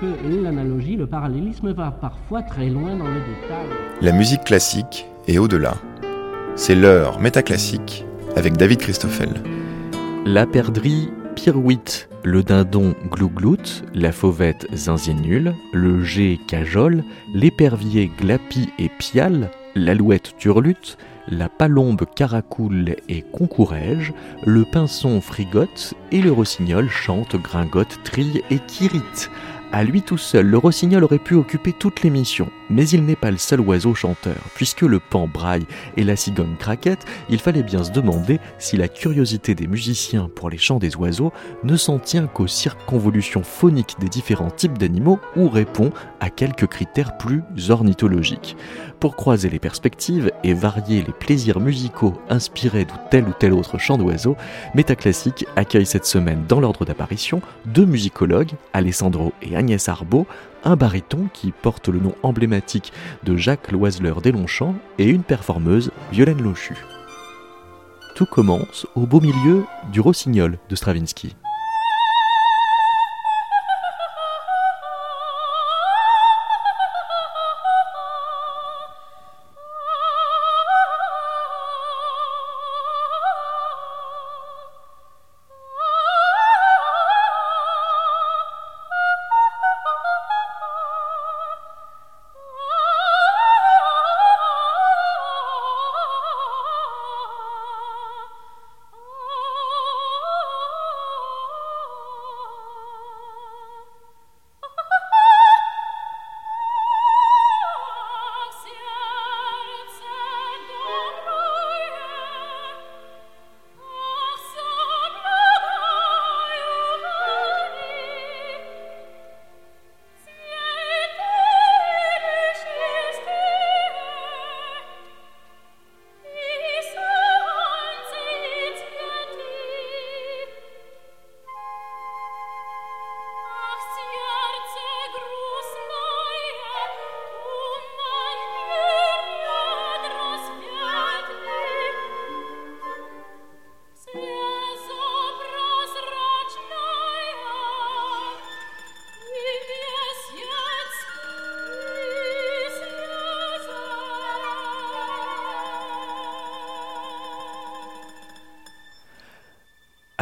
que l'analogie, le parallélisme va parfois très loin dans le détail. La musique classique est au-delà. C'est l'heure métaclassique avec David Christoffel. La perdrix Pirouite, le dindon Glouglout, la fauvette Zinziennule, le G Cajole, l'épervier Glapi et Pial, l'alouette Turlute, la palombe Caracoule et Concourège, le pinson Frigotte et le rossignol chante, gringote, trille et kirite. À lui tout seul, le rossignol aurait pu occuper toute l'émission, mais il n'est pas le seul oiseau chanteur. Puisque le pan braille et la cigogne craquette, il fallait bien se demander si la curiosité des musiciens pour les chants des oiseaux ne s'en tient qu'aux circonvolutions phoniques des différents types d'animaux ou répond à quelques critères plus ornithologiques. Pour croiser les perspectives et varier les plaisirs musicaux inspirés de tel ou tel autre chant d'oiseau, Métaclassique accueille cette semaine dans l'ordre d'apparition deux musicologues, Alessandro et Agnès Arbaud, un baryton qui porte le nom emblématique de Jacques Loiseleur des Longchamps et une performeuse, Violaine Lochu. Tout commence au beau milieu du Rossignol de Stravinsky.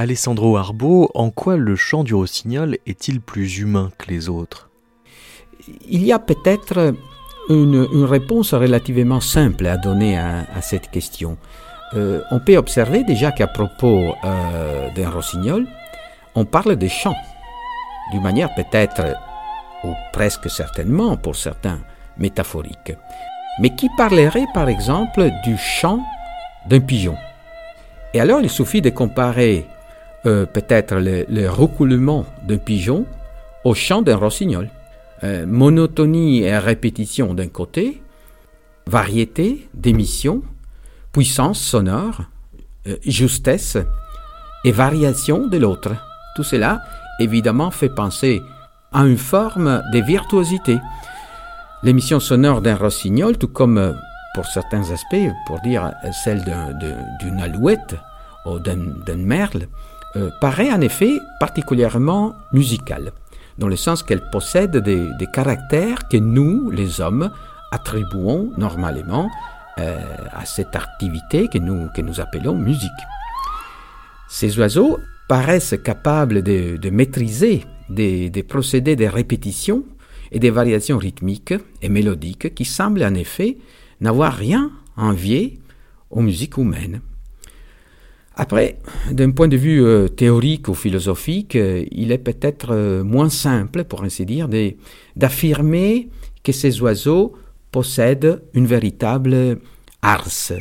Alessandro Arbo, en quoi le chant du rossignol est-il plus humain que les autres? Il y a peut-être une, réponse relativement simple à donner à, cette question. Euh, on peut observer déjà qu'à propos euh, d'un rossignol, on parle de chant, d'une manière peut-être, ou presque certainement pour certains, métaphorique, mais qui parlerait par exemple du chant d'un pigeon? Et alors il suffit de comparer euh, peut-être le, le recoulement d'un pigeon au chant d'un rossignol. Euh, monotonie et répétition d'un côté, variété d'émission, puissance sonore, euh, justesse et variation de l'autre. Tout cela, évidemment, fait penser à une forme de virtuosité. L'émission sonore d'un rossignol, tout comme pour certains aspects, pour dire celle d'une alouette ou d'un merle, euh, paraît en effet particulièrement musicale, dans le sens qu'elle possède des, caractères que nous, les hommes, attribuons normalement euh, à cette activité que nous, que nous appelons musique. Ces oiseaux paraissent capables de, maîtriser des, des, procédés de répétition et des variations rythmiques et mélodiques qui semblent en effet n'avoir rien à envier aux musiques humaines. Après, d'un point de vue euh, théorique ou philosophique, euh, il est peut-être euh, moins simple, pour ainsi dire, d'affirmer que ces oiseaux possèdent une véritable ars.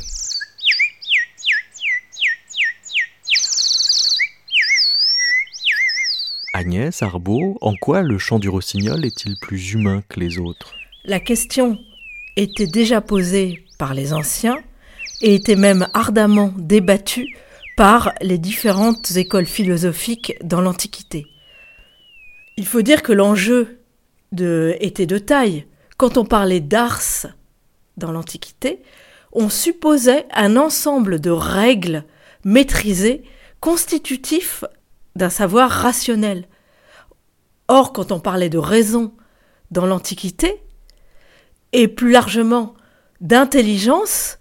Agnès Arbaud, en quoi le chant du rossignol est-il plus humain que les autres? La question était déjà posée par les anciens et était même ardemment débattue par les différentes écoles philosophiques dans l'Antiquité. Il faut dire que l'enjeu était de taille. Quand on parlait d'ars dans l'Antiquité, on supposait un ensemble de règles maîtrisées constitutifs d'un savoir rationnel. Or, quand on parlait de raison dans l'Antiquité, et plus largement d'intelligence,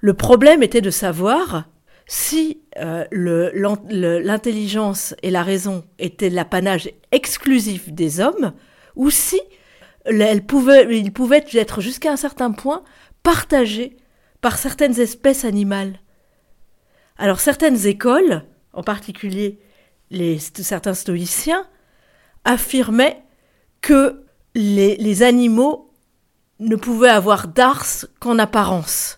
le problème était de savoir si euh, l'intelligence et la raison étaient l'apanage exclusif des hommes, ou si ils pouvaient être jusqu'à un certain point partagés par certaines espèces animales. Alors certaines écoles, en particulier les, certains stoïciens, affirmaient que les animaux ne pouvaient avoir d'ars qu'en apparence.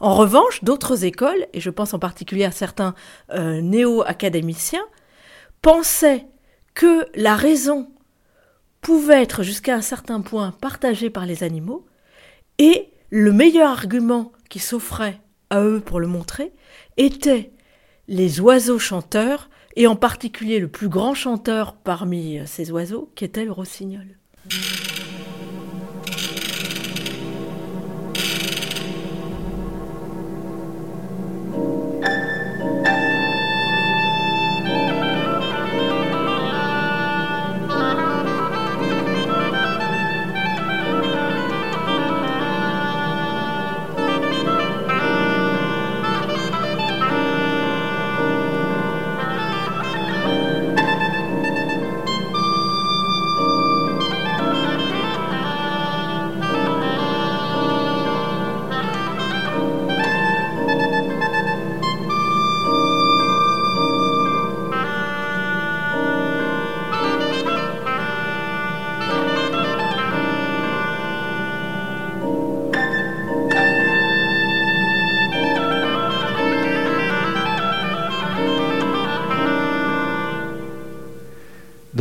En revanche, d'autres écoles, et je pense en particulier à certains euh, néo-académiciens, pensaient que la raison pouvait être jusqu'à un certain point partagée par les animaux, et le meilleur argument qui s'offrait à eux pour le montrer était les oiseaux chanteurs, et en particulier le plus grand chanteur parmi ces oiseaux, qui était le rossignol.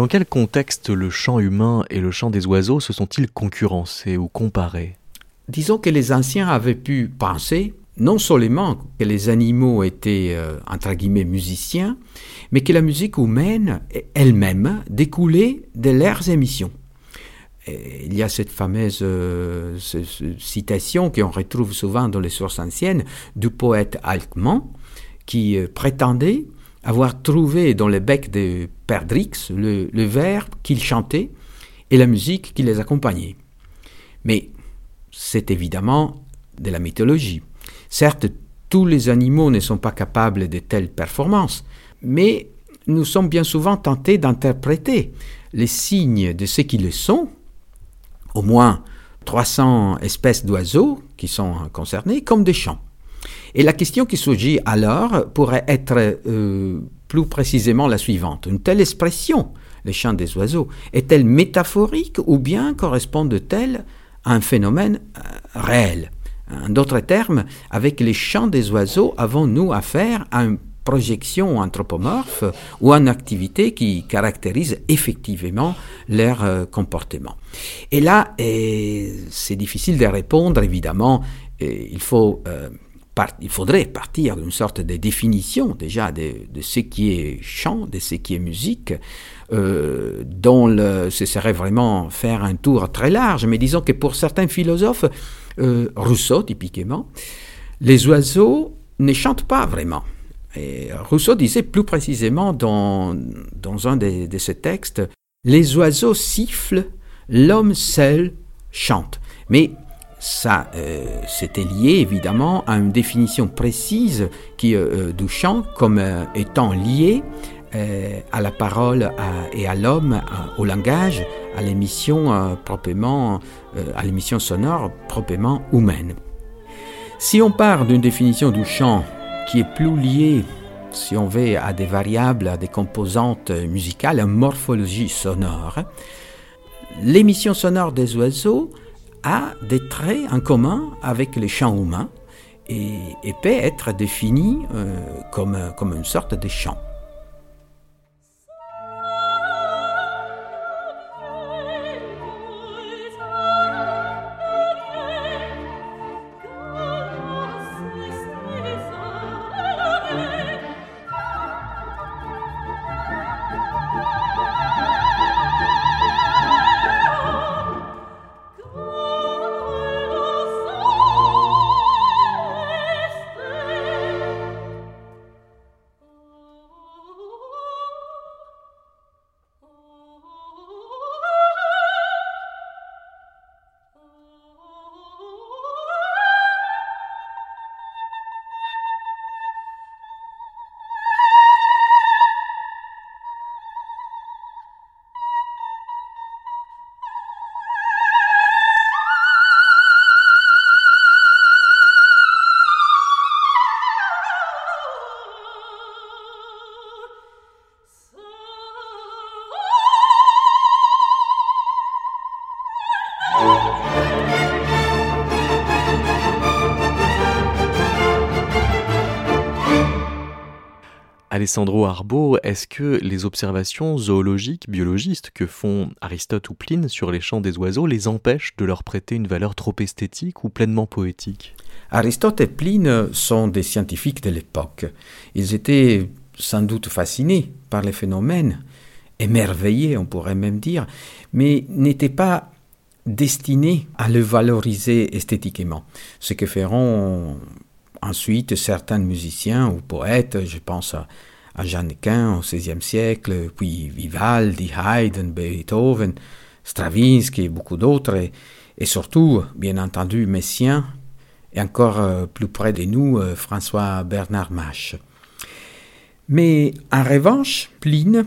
Quel contexte le chant humain et le chant des oiseaux se sont-ils concurrencés ou comparés? Disons que les anciens avaient pu penser non seulement que les animaux étaient, euh, entre guillemets, musiciens, mais que la musique humaine elle-même découlait de leurs émissions. il y a cette fameuse euh, citation qu'on retrouve souvent dans les sources anciennes du poète Alcman, qui euh, prétendait avoir trouvé dans le bec de Perdrix le, le vers qu'il chantait et la musique qui les accompagnait. Mais c'est évidemment de la mythologie. Certes, tous les animaux ne sont pas capables de telles performances, mais nous sommes bien souvent tentés d'interpréter les signes de ce qu'ils sont, au moins 300 espèces d'oiseaux qui sont concernés, comme des chants. Et la question qui surgit alors pourrait être euh, plus précisément la suivante. Une telle expression, les chants des oiseaux, est-elle métaphorique ou bien correspond-elle à un phénomène euh, réel? En d'autres termes, avec les chants des oiseaux, avons-nous affaire à une projection anthropomorphe ou à une activité qui caractérise effectivement leur euh, comportement? Et là, c'est difficile de répondre, évidemment, il faut il faudrait partir d'une sorte de définition déjà de, ce qui est chant, de ce qui est musique, euh, dont ce serait vraiment faire un tour très large. Mais disons que pour certains philosophes, euh, Rousseau typiquement, les oiseaux ne chantent pas vraiment. Et Rousseau disait plus précisément dans, dans un de, de ses textes, les oiseaux sifflent, l'homme seul chante. Mais ça, euh, c'était lié évidemment à une définition précise qui, euh, euh, du chant comme étant lié à la parole et à l'homme, au langage, à l'émission proprement, à l'émission sonore proprement humaine. Si on part d'une définition du chant qui est plus liée, si on veut, à des variables, à des composantes musicales, à une morphologie sonore, l'émission sonore des oiseaux a des traits en commun avec les chants humains et, peut être défini euh, comme, une sorte de chant. Alessandro Arbo, est-ce que les observations zoologiques, biologistes que font Aristote ou Pline sur les chants des oiseaux les empêchent de leur prêter une valeur trop esthétique ou pleinement poétique? Aristote et Pline sont des scientifiques de l'époque. Ils étaient sans doute fascinés par les phénomènes, émerveillés on pourrait même dire, mais n'étaient pas destinés à le valoriser esthétiquement. Ce que feront ensuite certains musiciens ou poètes, je pense à, à Jeanne Quin au XVIe siècle, puis Vivaldi, Haydn, Beethoven, Stravinsky et beaucoup d'autres, et, surtout, bien entendu, Messien, et encore euh, plus près de nous, euh, François Bernard Mache. Mais en revanche, Pline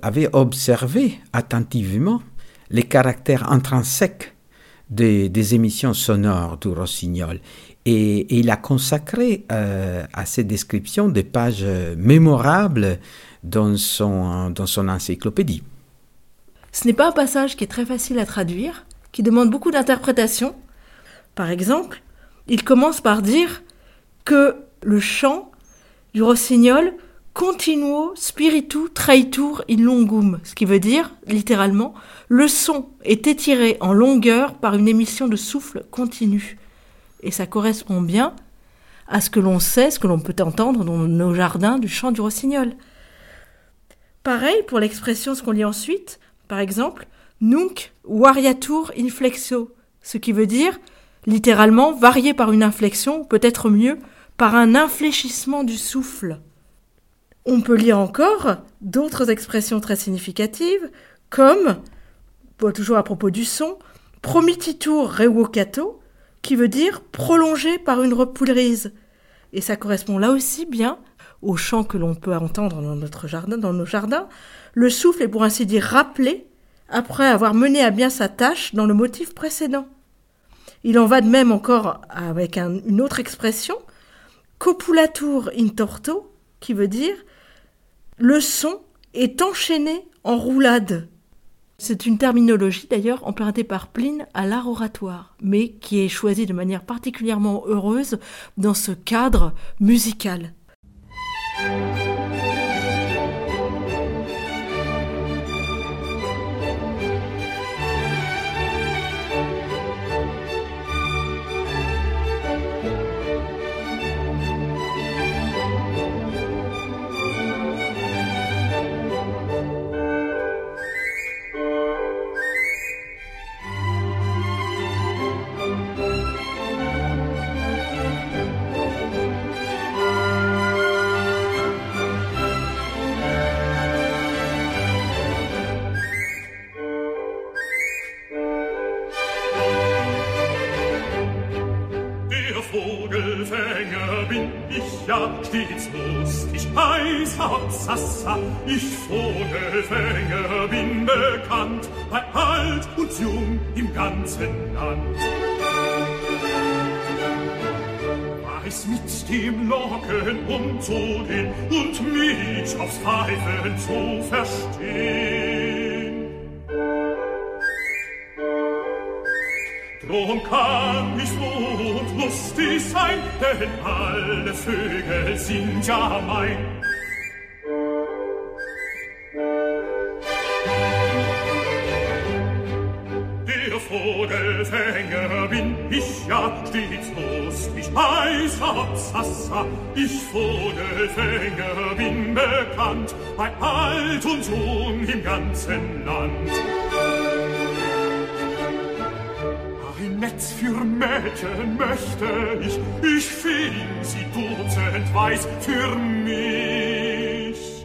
avait observé attentivement les caractères intrinsèques des, émissions sonores du rossignol et, il a consacré euh, à ces descriptions des pages mémorables dans son, dans son encyclopédie. Ce n'est pas un passage qui est très facile à traduire, qui demande beaucoup d'interprétation. Par exemple, il commence par dire que le chant du rossignol continuo spiritu traitur in longum, ce qui veut dire, littéralement, le son est étiré en longueur par une émission de souffle continu. Et ça correspond bien à ce que l'on sait, ce que l'on peut entendre dans nos jardins du chant du rossignol. Pareil pour l'expression, ce qu'on lit ensuite, par exemple, nunc variatur inflexo, ce qui veut dire, littéralement, varié par une inflexion, peut-être mieux, par un infléchissement du souffle. On peut lire encore d'autres expressions très significatives, comme, toujours à propos du son, promititur revocato, qui veut dire prolongé par une repoulerise. Et ça correspond là aussi bien au chant que l'on peut entendre dans notre jardin, dans nos jardins. Le souffle est pour ainsi dire rappelé après avoir mené à bien sa tâche dans le motif précédent. Il en va de même encore avec une autre expression, copulatur in torto, qui veut dire le son est enchaîné en roulade. C'est une terminologie d'ailleurs empruntée par Pline à l'art oratoire, mais qui est choisie de manière particulièrement heureuse dans ce cadre musical. Heiß Hauptsassa. Ich Vogelfänger bin bekannt, bei alt und jung im ganzen Land. Weiß mit dem Locken umzugehen und mich aufs Pfeifen zu verstehen. Drum kann ich froh und lustig sein, denn alle Vögel sind ja mein. Heiß Absassa. Ich Vogelfänger bin bekannt, bei alt und jung im ganzen Land. Netz für Mädchen möchte ich, ich fing sie dutzend weiß für mich.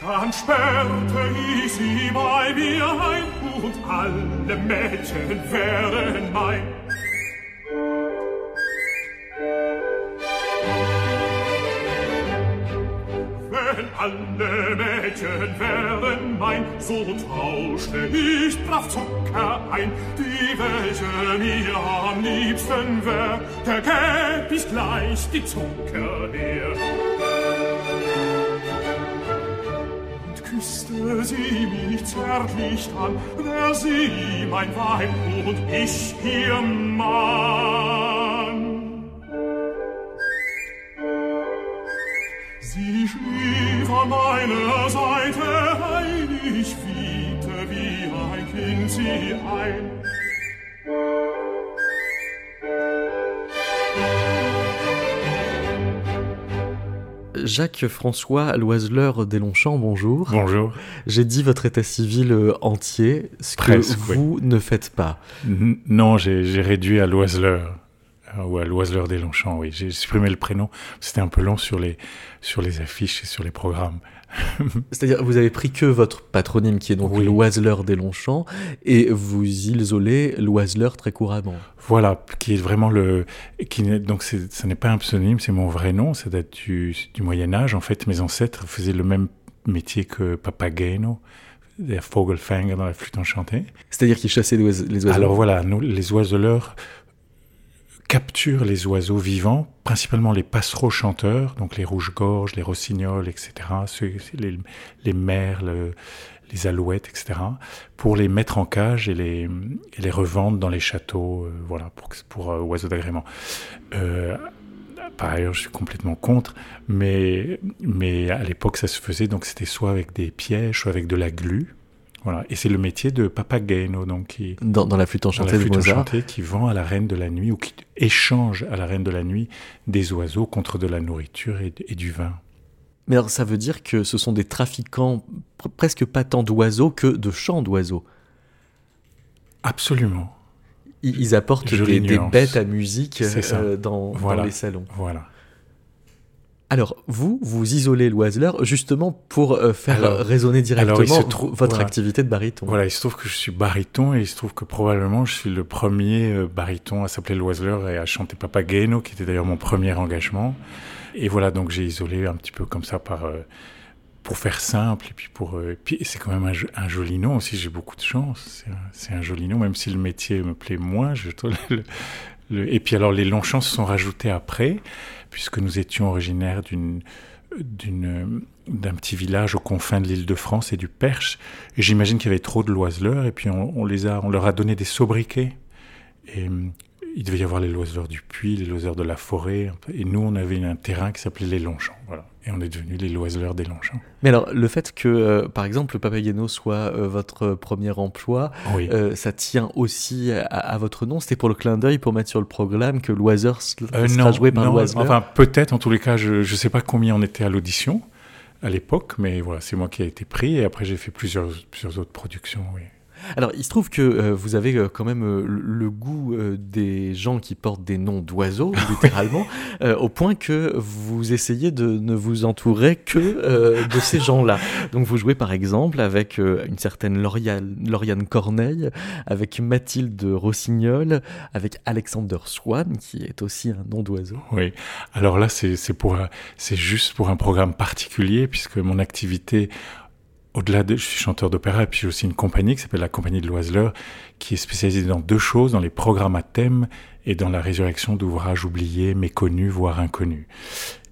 Dann sperrte ich sie bei mir ein und alle Mädchen wären mein. Alle Mädchen wären mein, so tauschte ich brav Zucker ein, die welche mir am liebsten wär, der gäb ich gleich die Zucker her. Und küsste sie mich zärtlich an, wär sie mein Weib und ich ihr Mann. Jacques-François Loiseleur Deslongchamps, bonjour. Bonjour. J'ai dit votre état civil euh, entier, ce Presque, que vous ne faites pas. N- Non, j'ai réduit à Loiseleur. Euh, Ou à Loiseleur des Longchamps, oui. J'ai supprimé le prénom. C'était un peu long sur les, sur les affiches et sur les programmes. C'est-à-dire, vous avez pris que votre patronyme, qui est donc Oui. Loiseleur Deslongchamps, et vous isolez Loiseleur très couramment. Voilà, qui est vraiment le. Qui donc, ce n'est pas un pseudonyme, c'est mon vrai nom. Ça date du, du Moyen-Âge. En fait, mes ancêtres faisaient le même métier que Papageno, des Vogelfänger dans la flûte enchantée. C'est-à-dire qu'ils chassaient les oise- les oiseaux. Alors voilà, nous, les oiseleurs capturent les oiseaux vivants, principalement les passereaux chanteurs, donc les rouges-gorges, les rossignols, etc., les, les merles, les alouettes, etc., pour les mettre en cage et les, et les revendre dans les châteaux, euh, voilà, pour, pour euh, oiseaux d'agrément. Euh, par ailleurs, je suis complètement contre, mais, mais à l'époque, ça se faisait, donc c'était soit avec des pièges, soit avec de la glu. Voilà. Et c'est le métier de Papageno, donc qui, dans, dans la flûte dans enchantée la de flûte enchantée qui vend à la reine de la nuit ou qui échange à la reine de la nuit des oiseaux contre de la nourriture et, et du vin. Mais alors, ça veut dire que ce sont des trafiquants pr- presque pas tant d'oiseaux que de chants d'oiseaux. Absolument. Ils, ils apportent des, bêtes à musique euh, dans, Voilà. dans les salons. Voilà. Alors, vous, vous isolez l'oiseleur justement pour euh, faire Alors- résonner directement trouve- votre voilà. activité de baryton. Voilà, il se trouve que je suis baryton et il se trouve que probablement je suis le premier euh, baryton à s'appeler l'oiseleur et à chanter Papageno, qui était d'ailleurs mon premier engagement. Et voilà, donc j'ai isolé un petit peu comme ça par euh, pour faire simple et puis pour euh, puis c'est quand même un, jo- un joli nom aussi. J'ai beaucoup de chance. C'est un, joli nom, même si le métier me plaît moins. Je le- le- et puis alors les Longchamps se sont rajoutés après, puisque nous étions originaires d'une d'un petit village aux confins de l'île de France et du Perche. Et j'imagine qu'il y avait trop de loiseleurs, et puis on, on les on leur a donné des sobriquets. Et il devait y avoir les loiseleurs du puits, les loiseleurs de la forêt. Et nous, on avait un terrain qui s'appelait les Longchamps. Voilà. Et on est devenus les loiseleurs des Longchamps. Mais alors, le fait que, euh, par exemple, le Papageno soit euh, votre premier emploi, Oui. euh, ça tient aussi à, à votre nom? C'était pour le clin d'œil, pour mettre sur le programme que l'oiseau Euh, sera joué par non, l'oiseleur. Enfin, peut-être, en tous les cas, je ne sais pas combien on était à l'audition à l'époque, mais voilà, c'est moi qui ai été pris. Et après, j'ai fait plusieurs, plusieurs autres productions. Oui. Alors, il se trouve que euh, vous avez euh, quand même euh, le, goût des gens qui portent des noms d'oiseaux, littéralement, au point que vous essayez de ne vous entourer que de ces gens-là. Donc, vous jouez par exemple avec une certaine Lauriane, Lauriane Corneille, avec Mathilde Rossignol, avec Alexander Swan, qui est aussi un nom d'oiseau. Oui. Alors là, c'est juste pour un programme particulier puisque mon activité au-delà de je suis chanteur d'opéra et puis j'ai aussi une compagnie qui s'appelle la compagnie de l'Oiseleur qui est spécialisée dans deux choses dans les programmes à thème et dans la résurrection d'ouvrages oubliés, méconnus voire inconnus.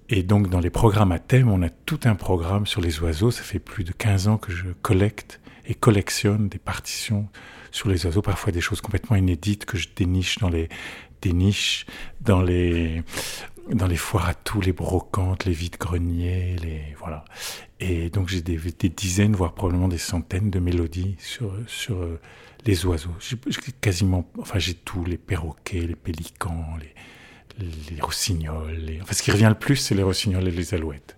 Et donc dans les programmes à thème, on a tout un programme sur les oiseaux, ça fait plus de 15 ans que je collecte et collectionne des partitions sur les oiseaux, parfois des choses complètement inédites que je déniche dans les des niches, dans les dans les foires à tout, les brocantes, les vides-greniers, les voilà. Et donc j'ai des, dizaines, voire probablement des centaines de mélodies sur sur euh, les oiseaux. J'ai quasiment, enfin j'ai tout, les perroquets, les pélicans, les rossignols. Enfin, ce qui revient le plus, c'est les rossignols et les alouettes.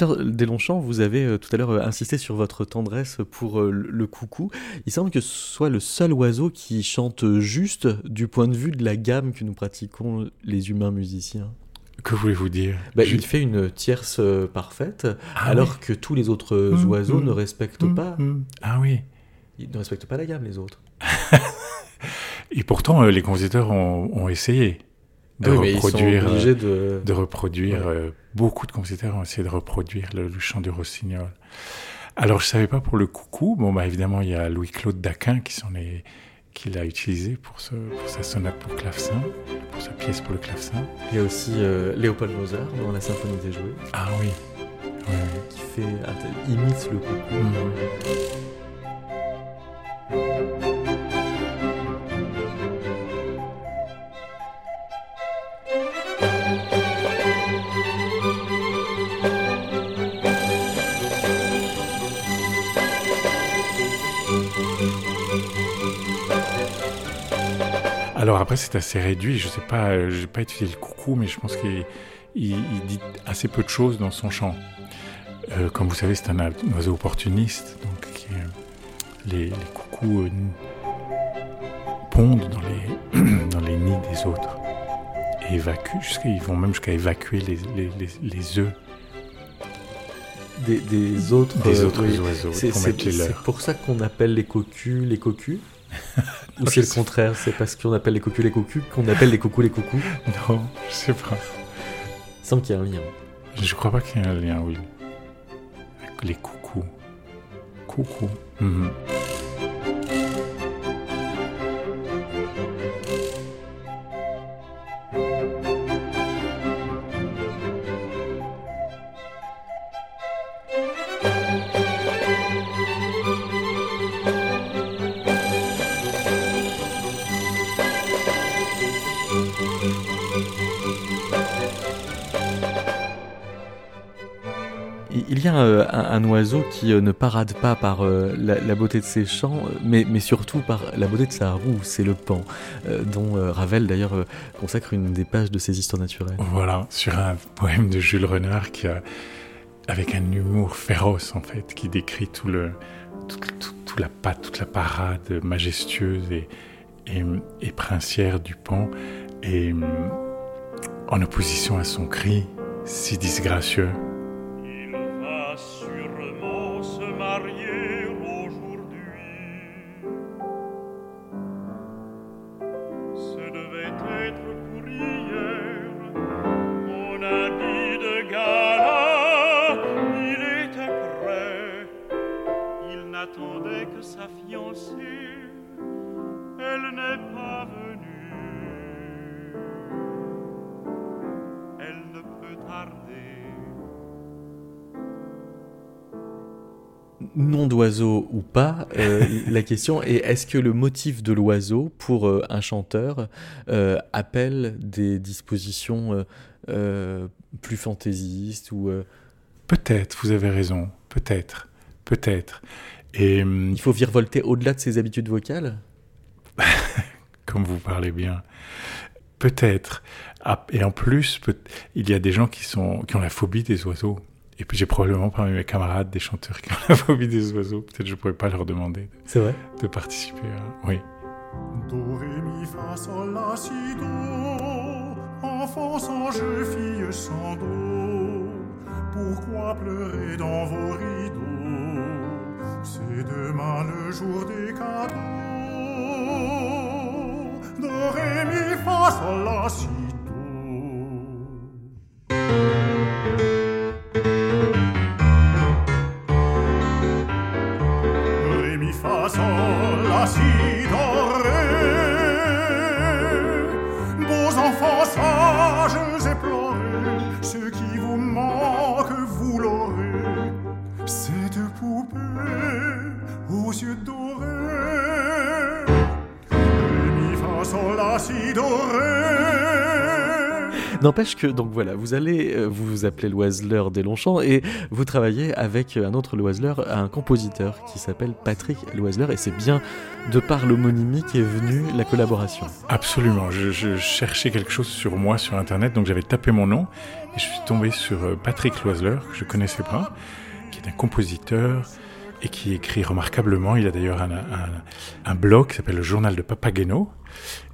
Loisler Deslongchamps, vous avez euh, tout à l'heure euh, insisté sur votre tendresse pour euh, le coucou. Il semble que ce soit le seul oiseau qui chante juste du point de vue de la gamme que nous pratiquons les humains musiciens. Que voulez-vous dire? Bah, Il fait une tierce parfaite, Ah alors que tous les autres Mmh, oiseaux mmh, ne respectent mmh, pas. Ah oui. Ils ne respectent pas la gamme, les autres. Et pourtant, les compositeurs ont, ont essayé de Ah oui, reproduire, euh, de- de reproduire. Ouais. euh, beaucoup de compositeurs ont essayé de reproduire le, le chant du rossignol. Alors, je savais pas pour le coucou. Bon, bah évidemment, il y a Louis-Claude Daquin qui s'en est, qui l'a utilisé pour, ce, pour sa sonate pour clavecin, pour sa pièce pour le clavecin. Il y a aussi euh, Léopold Mozart dans la symphonie des jouets, Ah oui. Qui fait, int- imite le coucou. Mhm. Alors après, c'est assez réduit. Je sais pas, euh, j'ai pas étudié le coucou, mais je pense qu'il il- il dit assez peu de choses dans son chant. Euh, comme vous savez, c'est un, oiseau opportuniste, donc qui, euh, les, les coucous euh, pondent dans les, dans les nids des autres et évacuent. Ils vont même jusqu'à évacuer les, les, les, œufs Des, des autres, des autres oui. oiseaux C'est pour ça qu'on appelle les cocus les cocus Ou c'est le sais contraire C'est parce qu'on appelle les cocus les cocus qu'on appelle les coucous les coucous Non, je sais pas. Il semble qu'il y a un lien. Je crois pas qu'il y ait un lien, oui. Les coucous. Coucou. Mhm. Un, oiseau qui euh, ne parade pas par euh, la, beauté de ses chants, euh, mais, mais surtout par la beauté de sa roue, c'est le pan, dont Ravel d'ailleurs consacre une des pages de ses histoires naturelles. Voilà, sur un poème de Jules Renard qui avec un humour féroce en fait, qui décrit tout le, tout, tout- tout la toute la parade majestueuse et, et, et princière du pan, et hum, en opposition à son cri si disgracieux. Sûrement se marier Nom d'oiseau ou pas, euh, la question est est-ce que le motif de l'oiseau pour euh, un chanteur euh, appelle des dispositions plus fantaisistes ou Peut-être, vous avez raison, peut-être, peut-être. Et hum, il faut virevolter au-delà de ses habitudes vocales? Comme vous parlez bien. Peut-être. Ah, et en plus, peut- il y a des gens qui, sont, qui ont la phobie des oiseaux. Et puis j'ai probablement parmi mes camarades des chanteurs qui ont la phobie des oiseaux. Peut-être je pourrais pas leur demander C'est vrai de, de participer. à- Oui. Do, ré, mi, fa, sol, la, si, do. Enfant sans jeu, fille sans do. Pourquoi pleurer dans vos rideaux? C'est demain le jour des cadeaux. Do, ré, mi, fa, sol, la, si, yeux dorés. Ré, mi, fa, sol, la, si, do, ré. N'empêche que, donc voilà, vous allez euh, vous vous appelez Loiseleur des Longchamps et vous travaillez avec un autre Loiseleur, un compositeur qui s'appelle Patrick Loiseleur et c'est bien de par l'homonymie qu'est venue la collaboration. Absolument, je, je, cherchais quelque chose sur moi sur internet, donc j'avais tapé mon nom et je suis tombé sur euh, Patrick Loiseleur, que je connaissais pas, qui est un compositeur et qui écrit remarquablement. Il a d'ailleurs un, blog qui s'appelle le Journal de Papageno.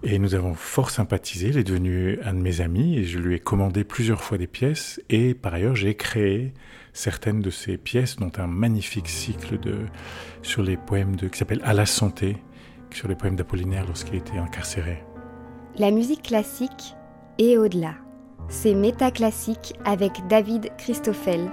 Et nous avons fort sympathisé. Il est devenu un de mes amis et je lui ai commandé plusieurs fois des pièces. Et par ailleurs, j'ai créé certaines de ces pièces, dont un magnifique cycle sur les poèmes de, qui s'appelle À la santé, sur les poèmes d'Apollinaire lorsqu'il était incarcéré. La musique classique et au-delà. C'est Métaclassique avec David Christoffel.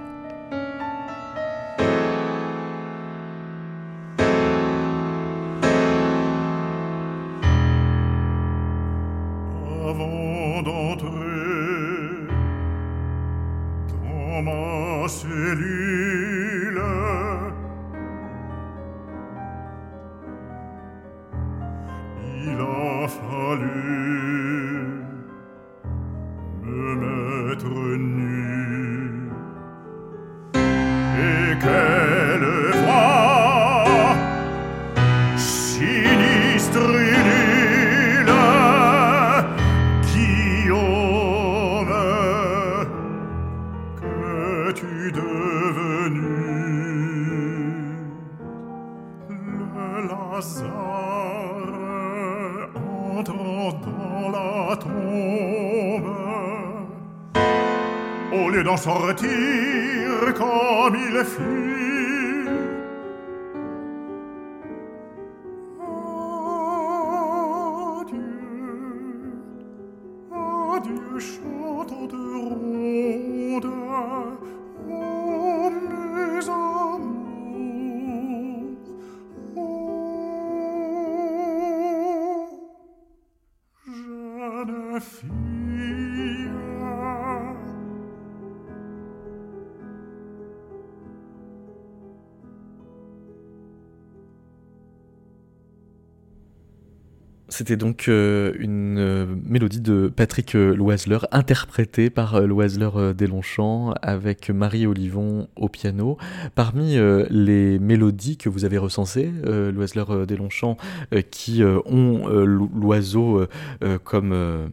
Sortir comme il fit. C'était donc euh, une euh, mélodie de Patrick euh, Loiseleur, interprétée par Loiseleur euh, des Longchamps, avec Marie Olivon au piano. Parmi les mélodies que vous avez recensées, Loiseleur des Longchamps, euh, qui ont l'oiseau comme...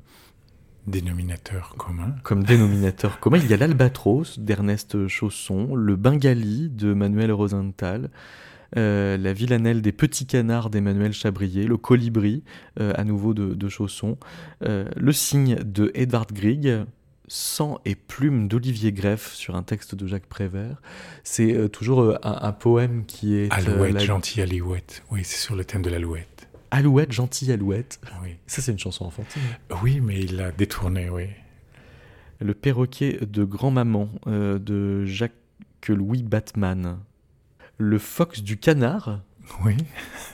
Dénominateur commun. comme dénominateur commun, il y a l'albatros d'Ernest Chausson, le bengali de Manuel Rosenthal, euh, la villanelle des petits canards d'Emmanuel Chabrier, le colibri euh, à nouveau de, de Chausson, euh, le cygne de Edvard Grieg, sang et plume d'Olivier Greff sur un texte de Jacques Prévert. C'est toujours un, un poème qui est... Alouette, la- gentille alouette. Oui, c'est sur le thème de l'alouette. Alouette, gentille alouette. Oui. Ça c'est une chanson enfantine. oui, mais il l'a détourné, oui. Le perroquet de grand-maman euh, de Jacques-Louis Batman. Le fox du canard. Oui.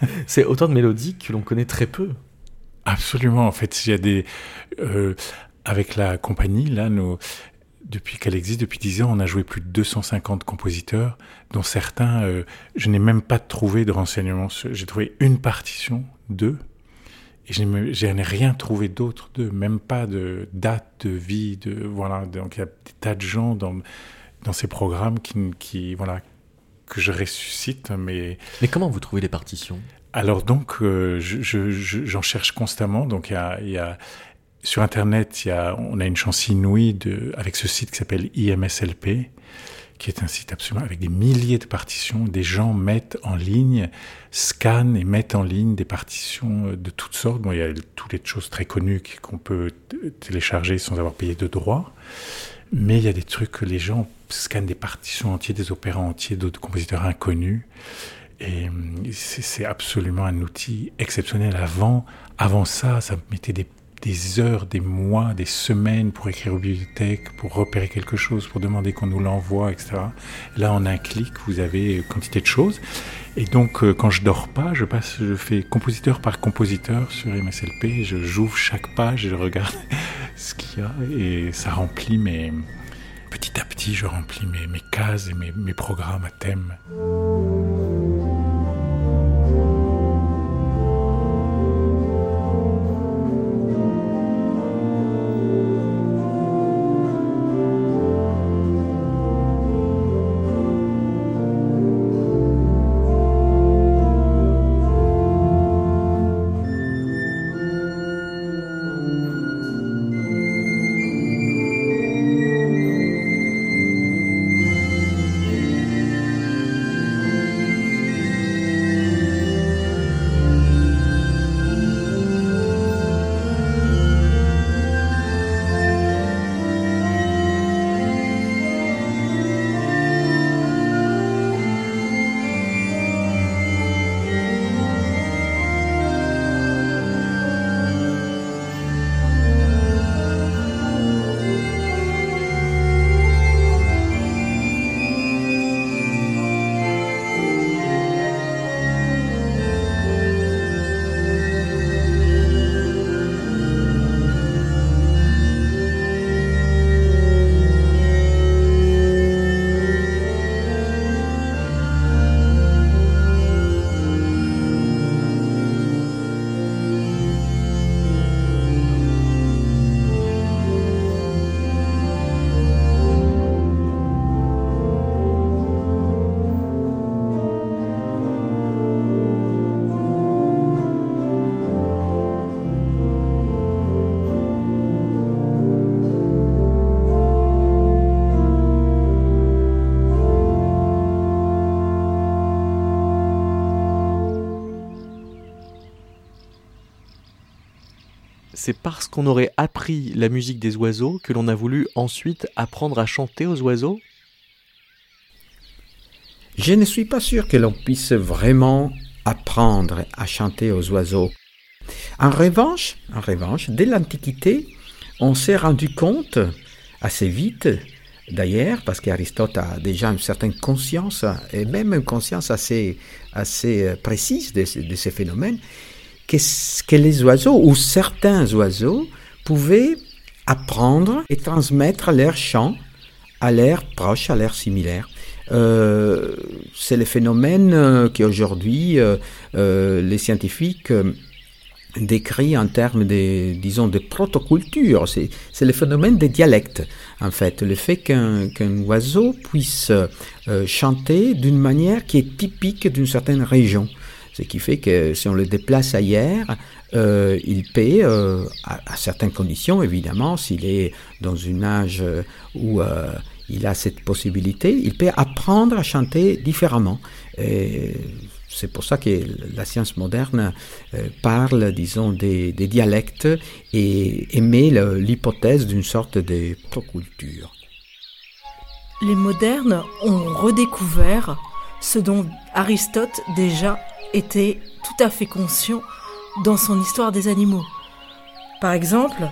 C'est autant de mélodies que l'on connaît très peu. Absolument. En fait, il y a des. euh, avec la compagnie, là, depuis qu'elle existe, depuis 10 ans, on a joué plus de 250 compositeurs, dont certains, euh, je n'ai même pas trouvé de renseignements. J'ai trouvé une partition, deux, et je n'ai je n'ai rien trouvé d'autre d'eux, même pas de date de vie, de voilà. Donc il y a des tas de gens dans dans ces programmes qui, qui voilà que je ressuscite, mais Mais comment vous trouvez les partitions? Alors donc, euh, je- je- je- j'en cherche constamment. Donc il y a, il y a sur internet, y a, on a une chance inouïe de, avec ce site qui s'appelle IMSLP, qui est un site absolument avec des milliers de partitions. Des gens mettent en ligne, scannent et mettent en ligne des partitions euh, de toutes sortes. Bon, il y a toutes les choses très connues qu'on peut télécharger sans avoir payé de droits. Mais il y a des trucs que les gens scannent des partitions entières, des opéras entiers d'autres compositeurs inconnus. Et hum, c'est absolument un outil exceptionnel. Avant, avant ça, ça me mettait des, heures, des mois, des semaines pour écrire aux bibliothèques, pour repérer quelque chose, pour demander qu'on nous l'envoie, etc. Là, en un clic, vous avez quantité de choses. Et donc, euh, quand je dors pas, je passe, je fais compositeur par compositeur sur MSLP. Je j'ouvre chaque page je regarde ce qu'il y a et ça remplit mes petit à petit, je remplis mes, cases et mes programmes à thème. C'est parce qu'on aurait appris la musique des oiseaux que l'on a voulu ensuite apprendre à chanter aux oiseaux Je ne suis pas sûr que l'on puisse vraiment apprendre à chanter aux oiseaux. En revanche, en revanche, dès l'Antiquité, on s'est rendu compte assez vite, d'ailleurs, parce qu'Aristote a déjà une certaine conscience, et même une conscience assez, assez précise de, de ces phénomènes, que, que les oiseaux, ou certains oiseaux, pouvaient apprendre et transmettre leur chant à l'air proche, à l'air similaire. Euh, c'est le phénomène euh, qu'aujourd'hui euh, euh, les scientifiques décrit en termes de, disons, de protoculture. C'est, c'est le phénomène des dialectes, en fait. Le fait qu'un, qu'un oiseau puisse chanter d'une manière qui est typique d'une certaine région. Ce qui fait que si on le déplace ailleurs, euh, il peut, euh, à, certaines conditions évidemment, s'il est dans une âge où euh, il a cette possibilité, il peut apprendre à chanter différemment. C'est pour ça que la science moderne parle, disons, des, des, dialectes et émet l'hypothèse d'une sorte de proculture. Les modernes ont redécouvert ce dont Aristote déjà était tout à fait conscient dans son histoire des animaux. Par exemple,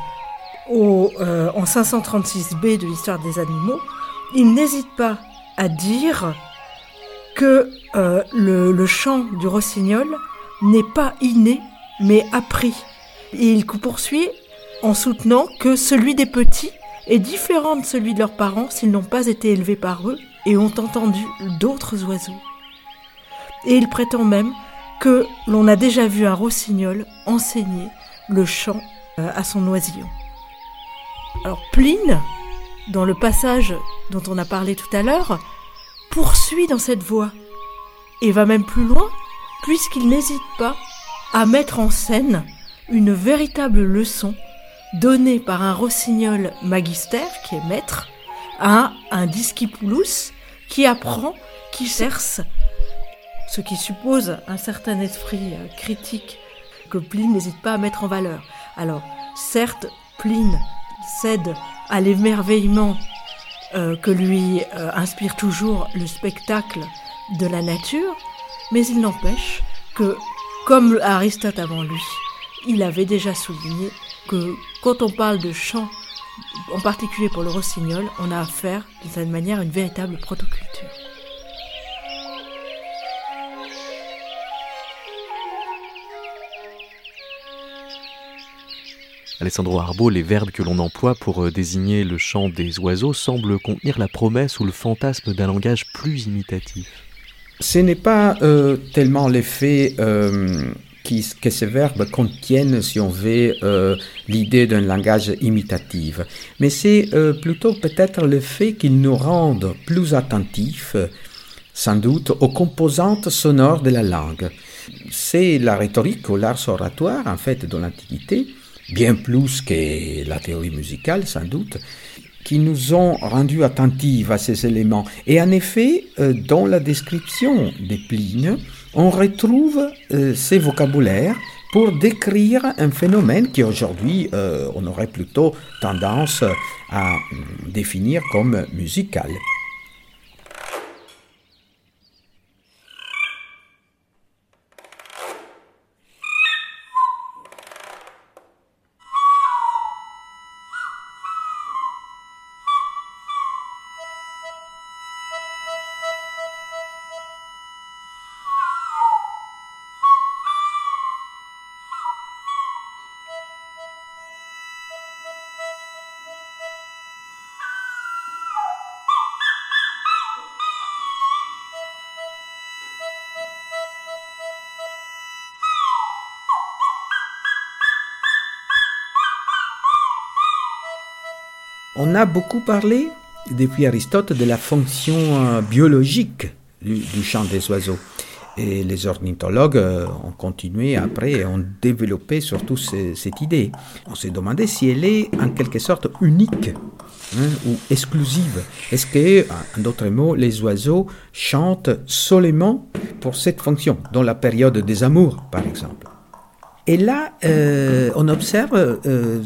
euh, en 536b de l'histoire des animaux, il n'hésite pas à dire que euh, le, chant du rossignol n'est pas inné, mais appris. Il poursuit en soutenant que celui des petits est différent de celui de leurs parents s'ils n'ont pas été élevés par eux et ont entendu d'autres oiseaux. Et il prétend même que l'on a déjà vu un rossignol enseigner le chant euh, à son oisillon. Alors Pline, dans le passage dont on a parlé tout à l'heure, poursuit dans cette voie et va même plus loin puisqu'il n'hésite pas à mettre en scène une véritable leçon donnée par un rossignol magister qui est maître à un discipulus qui apprend, qui cerce, ce qui suppose un certain esprit critique que Pline n'hésite pas à mettre en valeur. Alors, certes, Pline cède à l'émerveillement euh, que lui euh, inspire toujours le spectacle de la nature, mais il n'empêche que, comme Aristote avant lui, il avait déjà souligné que quand on parle de chant, en particulier pour le rossignol, on a affaire d'une certaine manière à une véritable protoculture. Alessandro Arbo, les verbes que l'on emploie pour euh, désigner le chant des oiseaux semblent contenir la promesse ou le fantasme d'un langage plus imitatif. Ce n'est pas euh, tellement l'effet euh, que ces verbes contiennent, si on veut, l'idée d'un langage imitatif, mais c'est plutôt peut-être le fait qu'ils nous rendent plus attentifs, sans doute, aux composantes sonores de la langue. C'est la rhétorique ou l'art oratoire, en fait, de l'Antiquité, bien plus que la théorie musicale sans doute, qui nous ont rendus attentifs à ces éléments. Et en effet, euh, dans la description des Pline, on retrouve euh, ces vocabulaires pour décrire un phénomène qui aujourd'hui euh, on aurait plutôt tendance à définir comme musical. On a beaucoup parlé, depuis Aristote, de la fonction euh, biologique du, chant des oiseaux. Et les ornithologues euh, ont continué après et ont développé surtout cette idée. On s'est demandé si elle est en quelque sorte unique hein, ou exclusive. Est-ce que, en d'autres mots, les oiseaux chantent seulement pour cette fonction, dans la période des amours, par exemple? Et là, euh, on observe euh,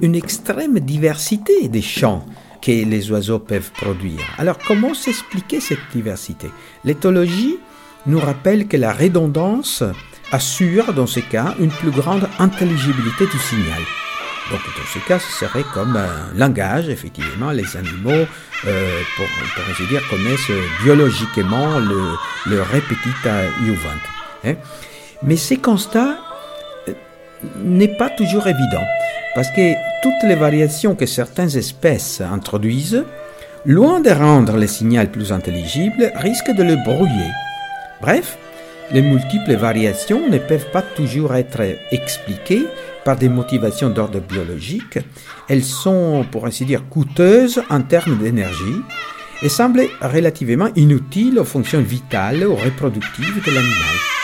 une, extrême diversité des chants que les oiseaux peuvent produire. Alors, comment s'expliquer cette diversité? L'éthologie nous rappelle que la redondance assure, dans ce cas, une plus grande intelligibilité du signal. Donc, dans ce cas, ce serait comme un langage, effectivement, les animaux, euh, pour, ainsi dire, connaissent biologiquement le, le répétita iuvant. Hein. Mais ces constats n'est pas toujours évident, parce que toutes les variations que certaines espèces introduisent, loin de rendre le signal plus intelligible, risquent de le brouiller. Bref, les multiples variations ne peuvent pas toujours être expliquées par des motivations d'ordre biologique. Elles sont, pour ainsi dire, coûteuses en termes d'énergie et semblent relativement inutiles aux fonctions vitales ou reproductives de l'animal.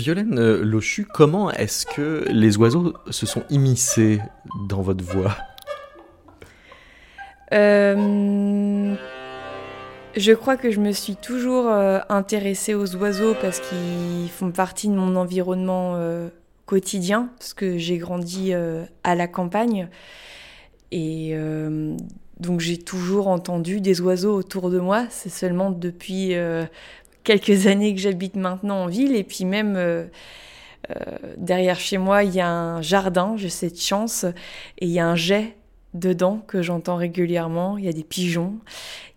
Violaine euh, Lochu, comment est-ce que les oiseaux se sont immiscés dans votre voix? Euh, je crois que je me suis toujours euh, intéressée aux oiseaux parce qu'ils font partie de mon environnement quotidien, parce que j'ai grandi à la campagne. Et donc j'ai toujours entendu des oiseaux autour de moi. C'est seulement depuis quelques années que j'habite maintenant en ville. Et puis même euh, euh, derrière chez moi, il y a un jardin, j'ai cette chance, et il y a un jet dedans que j'entends régulièrement. Il y a des pigeons,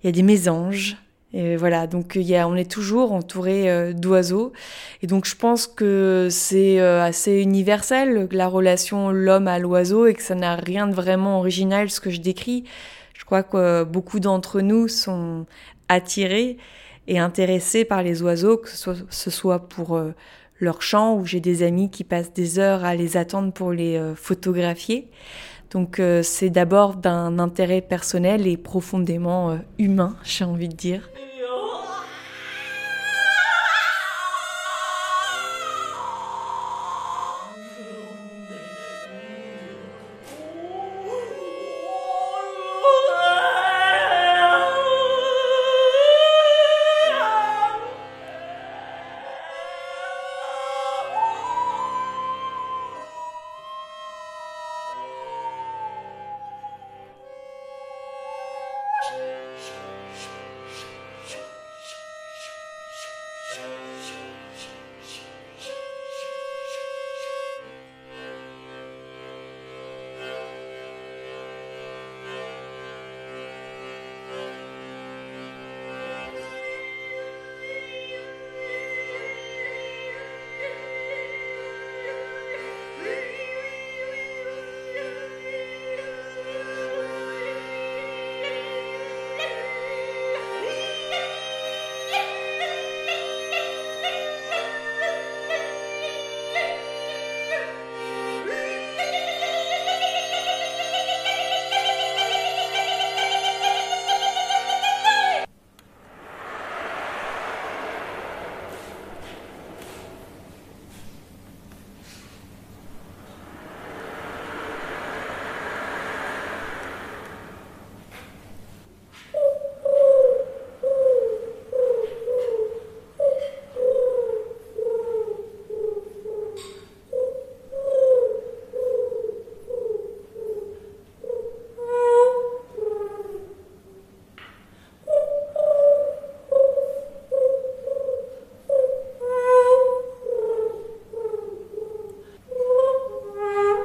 il y a des mésanges. Et voilà, donc on est toujours entouré euh, d'oiseaux. Et donc je pense que c'est assez universel, la relation l'homme à l'oiseau, et que ça n'a rien de vraiment original ce que je décris. Je crois que beaucoup d'entre nous sont attirés et intéressés par les oiseaux, que ce soit, pour euh, leur chant, ou j'ai des amis qui passent des heures à les attendre pour les euh, photographier. Donc euh, c'est d'abord d'un intérêt personnel et profondément humain, j'ai envie de dire.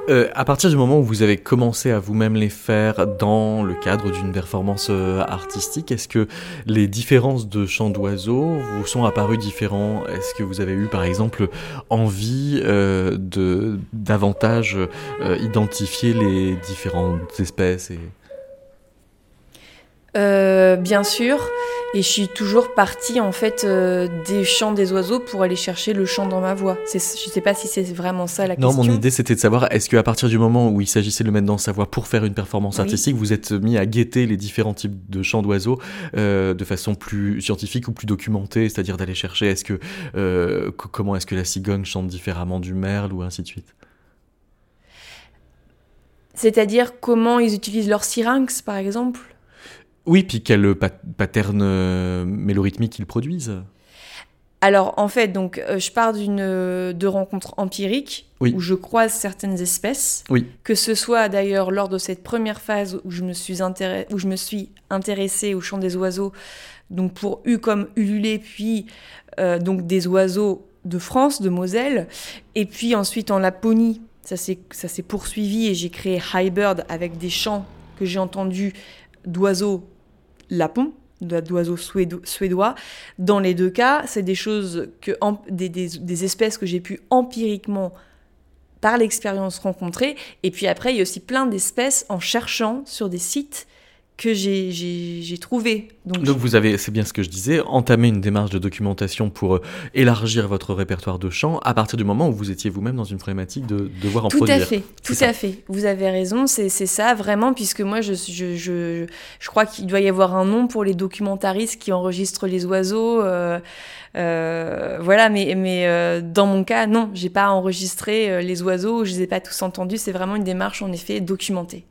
Euh, à partir du moment où vous avez commencé à vous-même les faire dans le cadre d'une performance euh, artistique, est-ce que les différences de chants d'oiseaux vous sont apparues différents? Est-ce que vous avez eu par exemple envie euh, de davantage identifier les différentes espèces. Bien sûr. Et je suis toujours partie en fait euh, des chants des oiseaux pour aller chercher le chant dans ma voix. Je sais pas si c'est vraiment ça la question. Non, mon idée c'était de savoir est-ce qu'à partir du moment où il s'agissait de le mettre dans sa voix pour faire une performance artistique, vous êtes mis à guetter les différents types de chants d'oiseaux euh, de façon plus scientifique ou plus documentée, c'est-à-dire d'aller chercher est-ce que euh, comment est-ce que la cigogne chante différemment du merle ou ainsi de suite? C'est-à-dire comment ils utilisent leur syrinx par exemple? Oui, puis quel pattern euh, mélorhythmique ils produisent alors en fait, donc euh, je pars d'une euh, de rencontres empiriques où je croise certaines espèces. Oui. Que ce soit d'ailleurs lors de cette première phase où je me suis intéressée, où je me suis intéressée au chant des oiseaux, donc pour U comme ululé, puis donc des oiseaux de France, de Moselle, et puis ensuite en Laponie, ça s'est ça s'est poursuivi et j'ai créé High Bird avec des chants que j'ai entendus d'oiseaux lapons, d'oiseaux suédois. Dans les deux cas, c'est des choses que des espèces que j'ai pu empiriquement par l'expérience rencontrer. Et puis après, il y a aussi plein d'espèces en cherchant sur des sites que j'ai trouvé. Donc, Donc vous avez, c'est bien ce que je disais, entamé une démarche de documentation pour euh, élargir votre répertoire de chants à partir du moment où vous étiez vous-même dans une problématique de devoir en tout produire. Tout à fait, tout à fait. Vous avez raison, c'est ça vraiment, puisque moi je, je, je, je crois qu'il doit y avoir un nom pour les documentaristes qui enregistrent les oiseaux. Euh, euh, voilà, mais, mais euh, dans mon cas, non, j'ai pas enregistré euh, les oiseaux, je les ai pas tous entendus, c'est vraiment une démarche en effet documentée.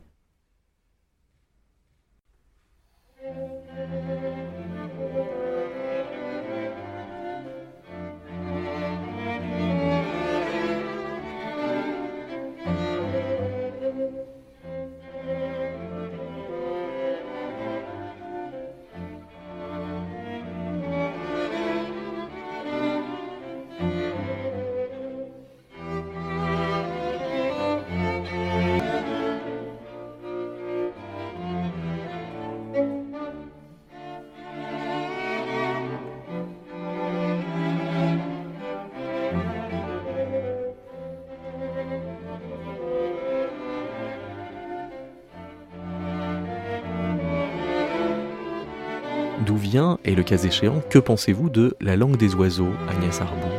Et le cas échéant, que pensez-vous de la langue des oiseaux, Agnès Arbon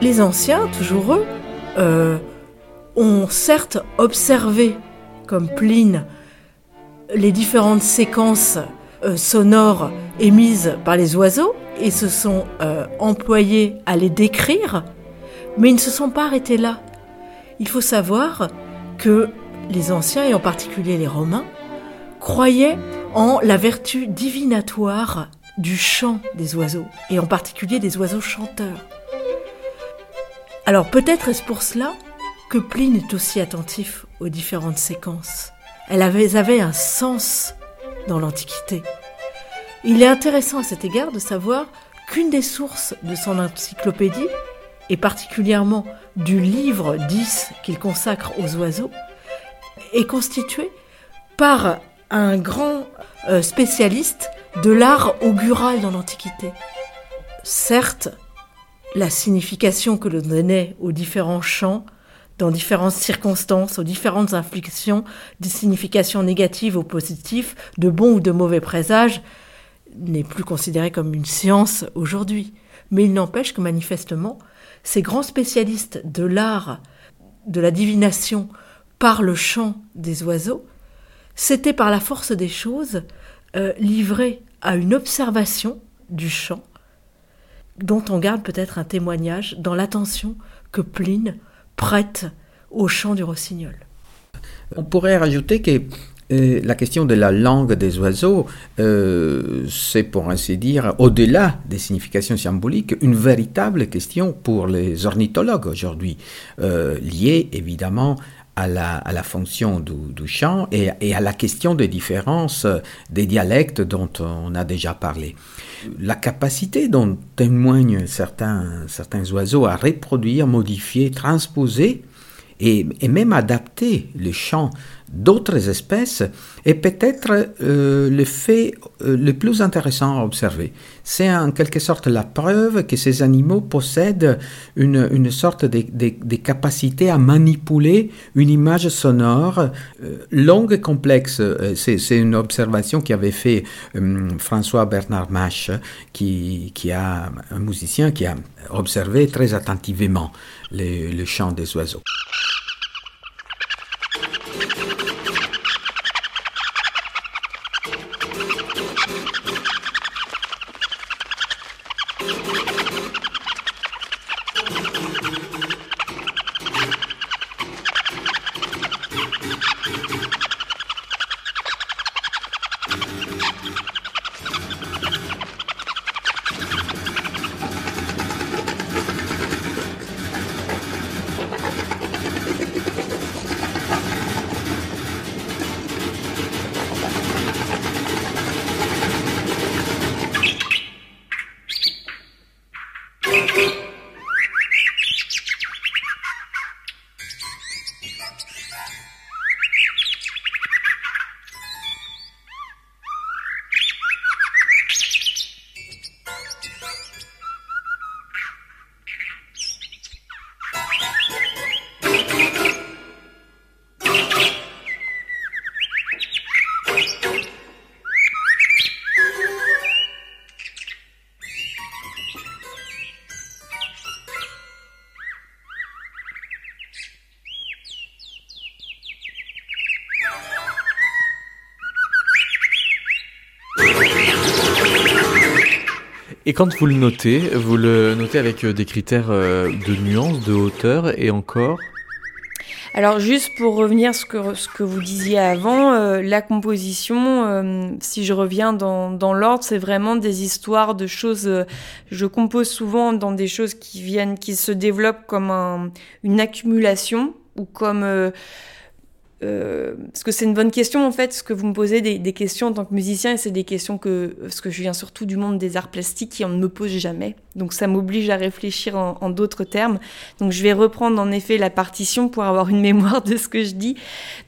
Les anciens, toujours eux, euh, ont certes observé, comme Pline, les différentes séquences euh, sonores émises par les oiseaux et se sont euh, employés à les décrire, mais ils ne se sont pas arrêtés là. Il faut savoir que les anciens, et en particulier les Romains, croyaient en la vertu divinatoire du chant des oiseaux, et en particulier des oiseaux chanteurs. Alors peut-être est-ce pour cela que Pline est aussi attentif aux différentes séquences. Elles avaient, un sens dans l'Antiquité. Il est intéressant à cet égard de savoir qu'une des sources de son encyclopédie, et particulièrement du livre 10 qu'il consacre aux oiseaux, est constituée par un grand euh, spécialiste de l'art augural dans l'Antiquité. Certes, la signification que l'on donnait aux différents chants, dans différentes circonstances, aux différentes inflexions, des significations négatives ou positives, de bons ou de mauvais présages, n'est plus considérée comme une science aujourd'hui. Mais il n'empêche que manifestement, ces grands spécialistes de l'art, de la divination par le chant des oiseaux, c'était par la force des choses euh, livré à une observation du chant, dont on garde peut-être un témoignage dans l'attention que Pline prête au chant du rossignol. On pourrait rajouter que euh, la question de la langue des oiseaux, euh, c'est pour ainsi dire, au-delà des significations symboliques, une véritable question pour les ornithologues aujourd'hui, liée évidemment à la, fonction du, chant et, à la question des différences des dialectes dont on a déjà parlé. La capacité dont témoignent certains, certains oiseaux à reproduire, modifier, transposer et, et même adapter le chant d'autres espèces est peut-être euh, le fait euh, le plus intéressant à observer. C'est en quelque sorte la preuve que ces animaux possèdent une, une sorte de, capacité à manipuler une image sonore euh, longue et complexe. C'est une observation qu'avait fait François Bernard Mache, qui, qui a un musicien qui a observé très attentivement le chant des oiseaux. Et quand vous le notez, vous le notez avec euh, des critères euh, de nuance, de hauteur et encore alors juste pour revenir ce que ce que vous disiez avant, euh, la composition, si je reviens dans, dans l'ordre, c'est vraiment des histoires de choses. Je compose souvent dans des choses qui viennent, qui se développent comme un, une accumulation ou comme euh, parce que c'est une bonne question en fait, ce que vous me posez des, questions en tant que musicien, et c'est des questions que, parce que je viens surtout du monde des arts plastiques qui on ne me pose jamais. Donc ça m'oblige à réfléchir en, d'autres termes. Donc je vais reprendre en effet la partition pour avoir une mémoire de ce que je dis.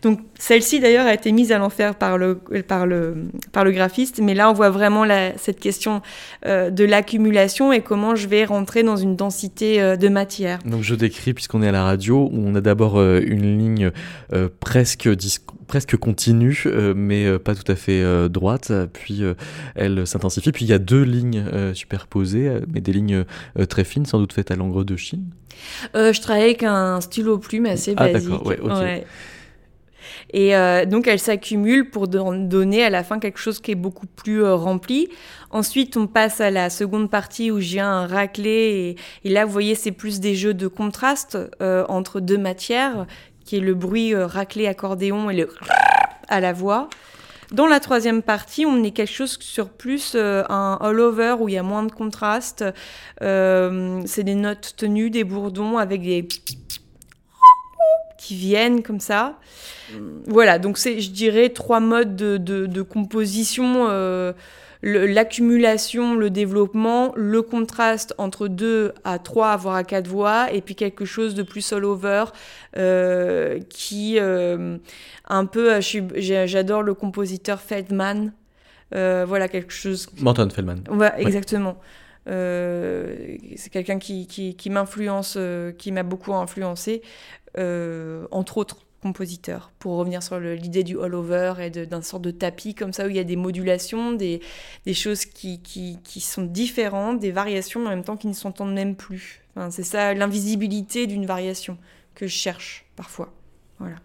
Donc celle-ci d'ailleurs a été mise à l'enfer par le, par, le, par le graphiste, mais là on voit vraiment cette question euh, de l'accumulation et comment je vais rentrer dans une densité euh, de matière. Donc je décris, puisqu'on est à la radio, où on a d'abord une ligne euh, presque, presque continue, euh, mais euh, pas tout à fait euh, droite, puis elle s'intensifie. Puis il y a deux lignes superposées, mais des lignes très fines, sans doute faites à l'encre de Chine. je travaille avec un stylo plume assez Ah basique. ouais. Ouais. Et euh, donc elles s'accumulent pour don- donner à la fin quelque chose qui est beaucoup plus euh, rempli. Ensuite, on passe à la seconde partie où j'ai un raclé et, et là, vous voyez, c'est plus des jeux de contraste euh, entre deux matières, qui est le bruit euh, raclé accordéon et le à la voix. Dans la troisième partie, on est quelque chose sur plus euh, un all-over où il y a moins de contraste. Euh, c'est des notes tenues, des bourdons avec des qui viennent comme ça. Voilà, donc c'est, je dirais, trois modes de, composition. L'accumulation, le développement, le contraste entre deux à trois, voire à quatre voix, et puis quelque chose de plus all-over euh, qui, euh, un peu, j'ai- j'adore le compositeur Feldman. Euh, voilà, quelque chose Morton Feldman. Ouais, exactement. Euh, c'est quelqu'un qui, qui, qui m'influence, euh, qui m'a beaucoup influencé, euh, entre autres compositeurs, pour revenir sur l'idée du all-over et d'un sorte de tapis comme ça où il y a des modulations, des, des choses qui, qui, qui sont différentes, des variations mais en même temps qui ne s'entendent même plus. C'est ça l'invisibilité d'une variation que je cherche parfois. Voilà.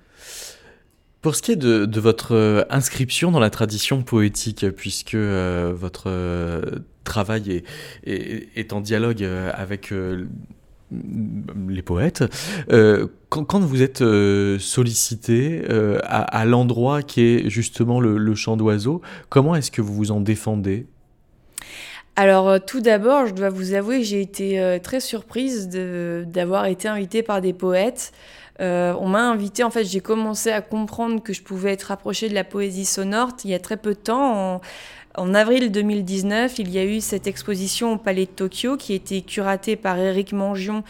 Pour ce qui est de, votre euh, inscription dans la tradition poétique, puisque euh, votre euh, travail est, est, en dialogue avec les poètes, euh, quand, quand vous êtes euh, sollicité euh, à, l'endroit qui est justement le, le chant d'oiseau, comment est-ce que vous vous en défendez? Alors tout d'abord, je dois vous avouer que j'ai été très surprise d'avoir été invitée par des poètes. On m'a invitée, en fait, j'ai commencé à comprendre que je pouvais être rapprochée de la poésie sonore il y a très peu de temps, en avril 2019, il y a eu cette exposition au Palais de Tokyo qui a été curatée par Eric Mangion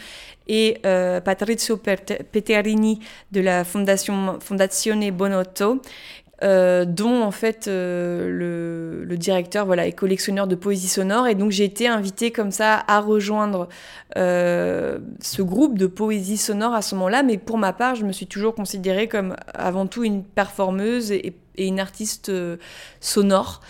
et euh, Patrizio Peterini de la Fondation Fondazione Bonotto, euh, dont en fait euh, le, directeur voilà est collectionneur de poésie sonore. Et donc j'ai été invitée comme ça à rejoindre euh, ce groupe de poésie sonore à ce moment-là. Mais pour ma part je me suis toujours considérée comme avant tout une performeuse et, une artiste sonore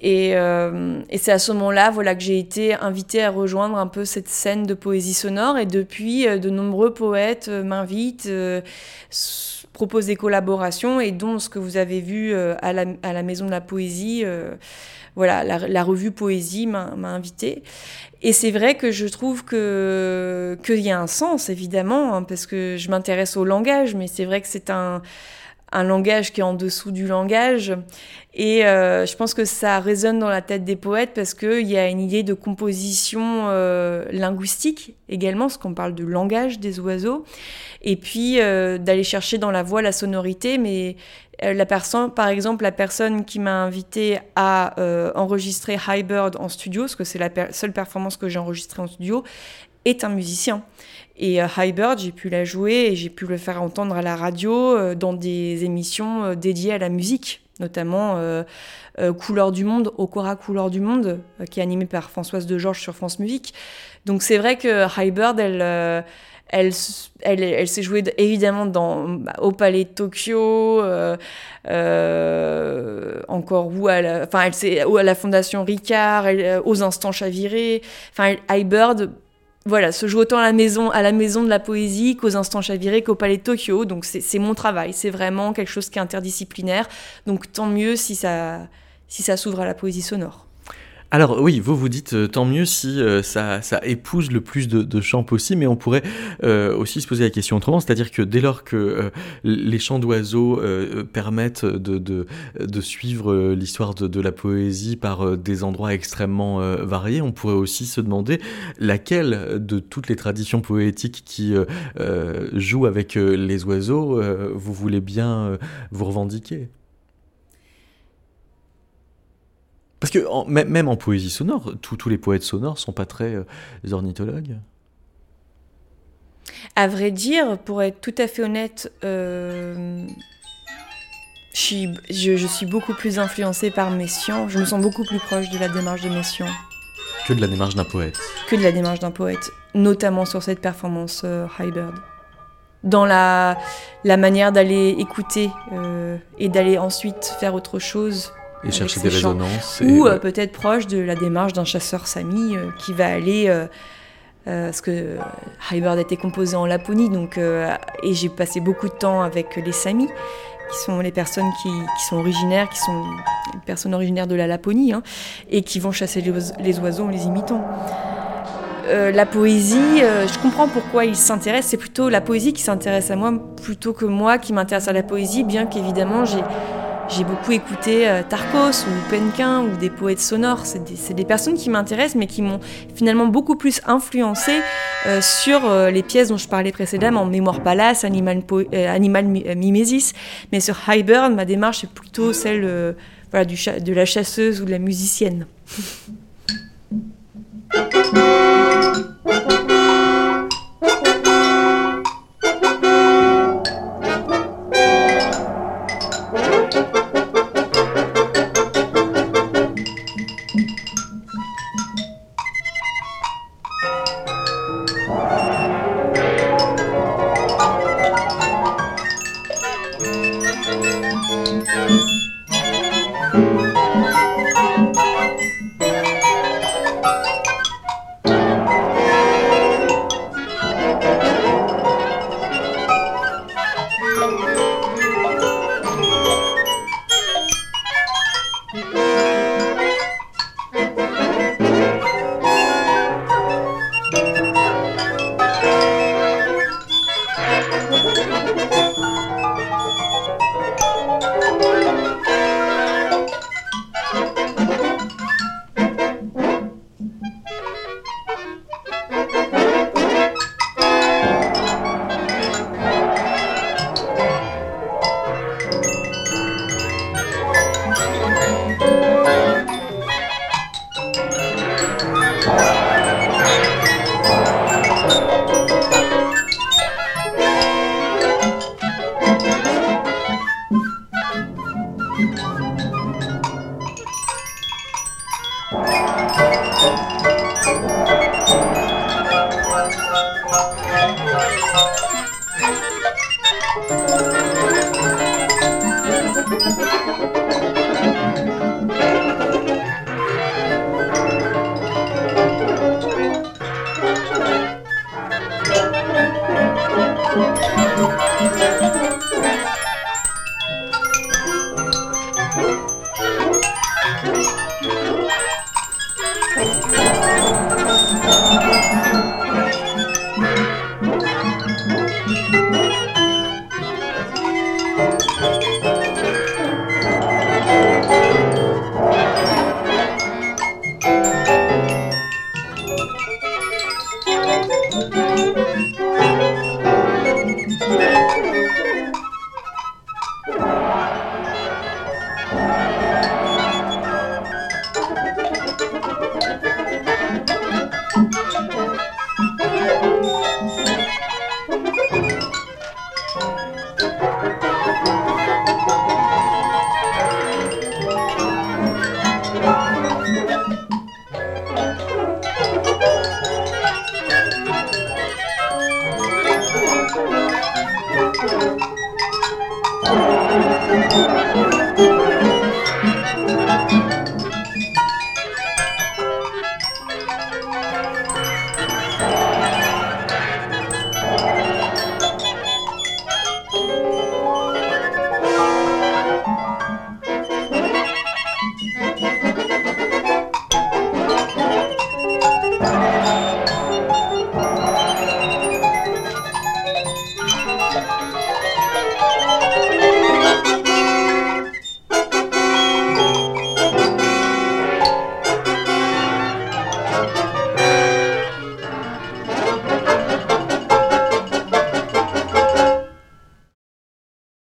et, euh, et c'est à ce moment-là voilà, que j'ai été invitée à rejoindre un peu cette scène de poésie sonore. Et depuis, de nombreux poètes m'invitent, propose des collaborations et dont ce que vous avez vu euh, à, la, à, la, Maison de la Poésie, euh, voilà, la, la, revue Poésie m'a invité. Et c'est vrai que je trouve que qu'il y a un sens, évidemment, hein, parce que je m'intéresse au langage, mais c'est vrai que c'est un un langage qui est en dessous du langage. Et euh, je pense que ça résonne dans la tête des poètes parce qu'il y a une idée de composition euh, linguistique également, parce qu'on parle de langage des oiseaux. Et puis euh, d'aller chercher dans la voix la sonorité. Mais euh, la personne, par exemple, la personne qui m'a invité à euh, enregistrer High Bird en studio, parce que c'est la seule performance que j'ai enregistrée en studio, est un musicien. Et euh, High Bird, j'ai pu la jouer et j'ai pu le faire entendre à la radio euh, dans des émissions euh, dédiées à la musique, notamment Couleur du Monde, Okora Couleur du Monde, qui est animée par Françoise de Georges sur France Musique. Donc c'est vrai que High Bird, elle elle, elle, elle s'est jouée évidemment bah, au Palais de Tokyo, encore où à la, enfin, elle à la Fondation Ricard, aux Instants Chavirés. Enfin, High Bird, voilà, se joue autant à la maison, à la maison de la poésie qu'aux instants chavirés qu'au palais de Tokyo. Donc c'est mon travail, c'est vraiment quelque chose qui est interdisciplinaire. Donc tant mieux si ça, si ça s'ouvre à la poésie sonore. Alors oui, vous vous dites euh, tant mieux si euh, ça, ça, épouse le plus de, de, chants possible, mais on pourrait euh, aussi se poser la question autrement, c'est-à-dire que dès lors que les chants d'oiseaux permettent de suivre l'histoire de, de, la poésie par des endroits extrêmement variés, on pourrait aussi se demander laquelle de toutes les traditions poétiques qui jouent avec les oiseaux vous voulez bien vous revendiquer. Parce que en, même en poésie sonore, tous les poètes sonores sont pas très euh, ornithologues. À vrai dire, pour être tout à fait honnête, euh, je, suis, je, je, suis beaucoup plus influencée par Messiaen. Je me sens beaucoup plus proche de la démarche de Messiaen. Que de la démarche d'un poète. Que de la démarche d'un poète, notamment sur cette performance euh, High Bird. Dans la, la manière d'aller écouter euh, et d'aller ensuite faire autre chose et chercher des chants. résonances. Ou et... euh, peut-être proche de la démarche d'un chasseur sami euh, qui va aller. Euh, parce que High Bird a été composé en Laponie, donc, et j'ai passé beaucoup de temps avec les samis, qui sont les personnes qui, qui, sont originaires, qui sont les personnes originaires de la Laponie, hein, et qui vont chasser les, les oiseaux en les imitant. Euh, la poésie, euh, je comprends pourquoi ils s'intéressent. C'est plutôt la poésie qui s'intéresse à moi plutôt que moi qui m'intéresse à la poésie, bien qu'évidemment j'ai j'ai beaucoup écouté euh, Tarkos ou Penquin ou des poètes sonores. C'est des, des, personnes qui m'intéressent, mais qui m'ont finalement beaucoup plus influencé euh, sur euh, les pièces dont je parlais précédemment, Mémoire Palace, Animal, Animal Mimesis. Mais sur High Bird, ma démarche est plutôt celle de la chasseuse ou de la musicienne.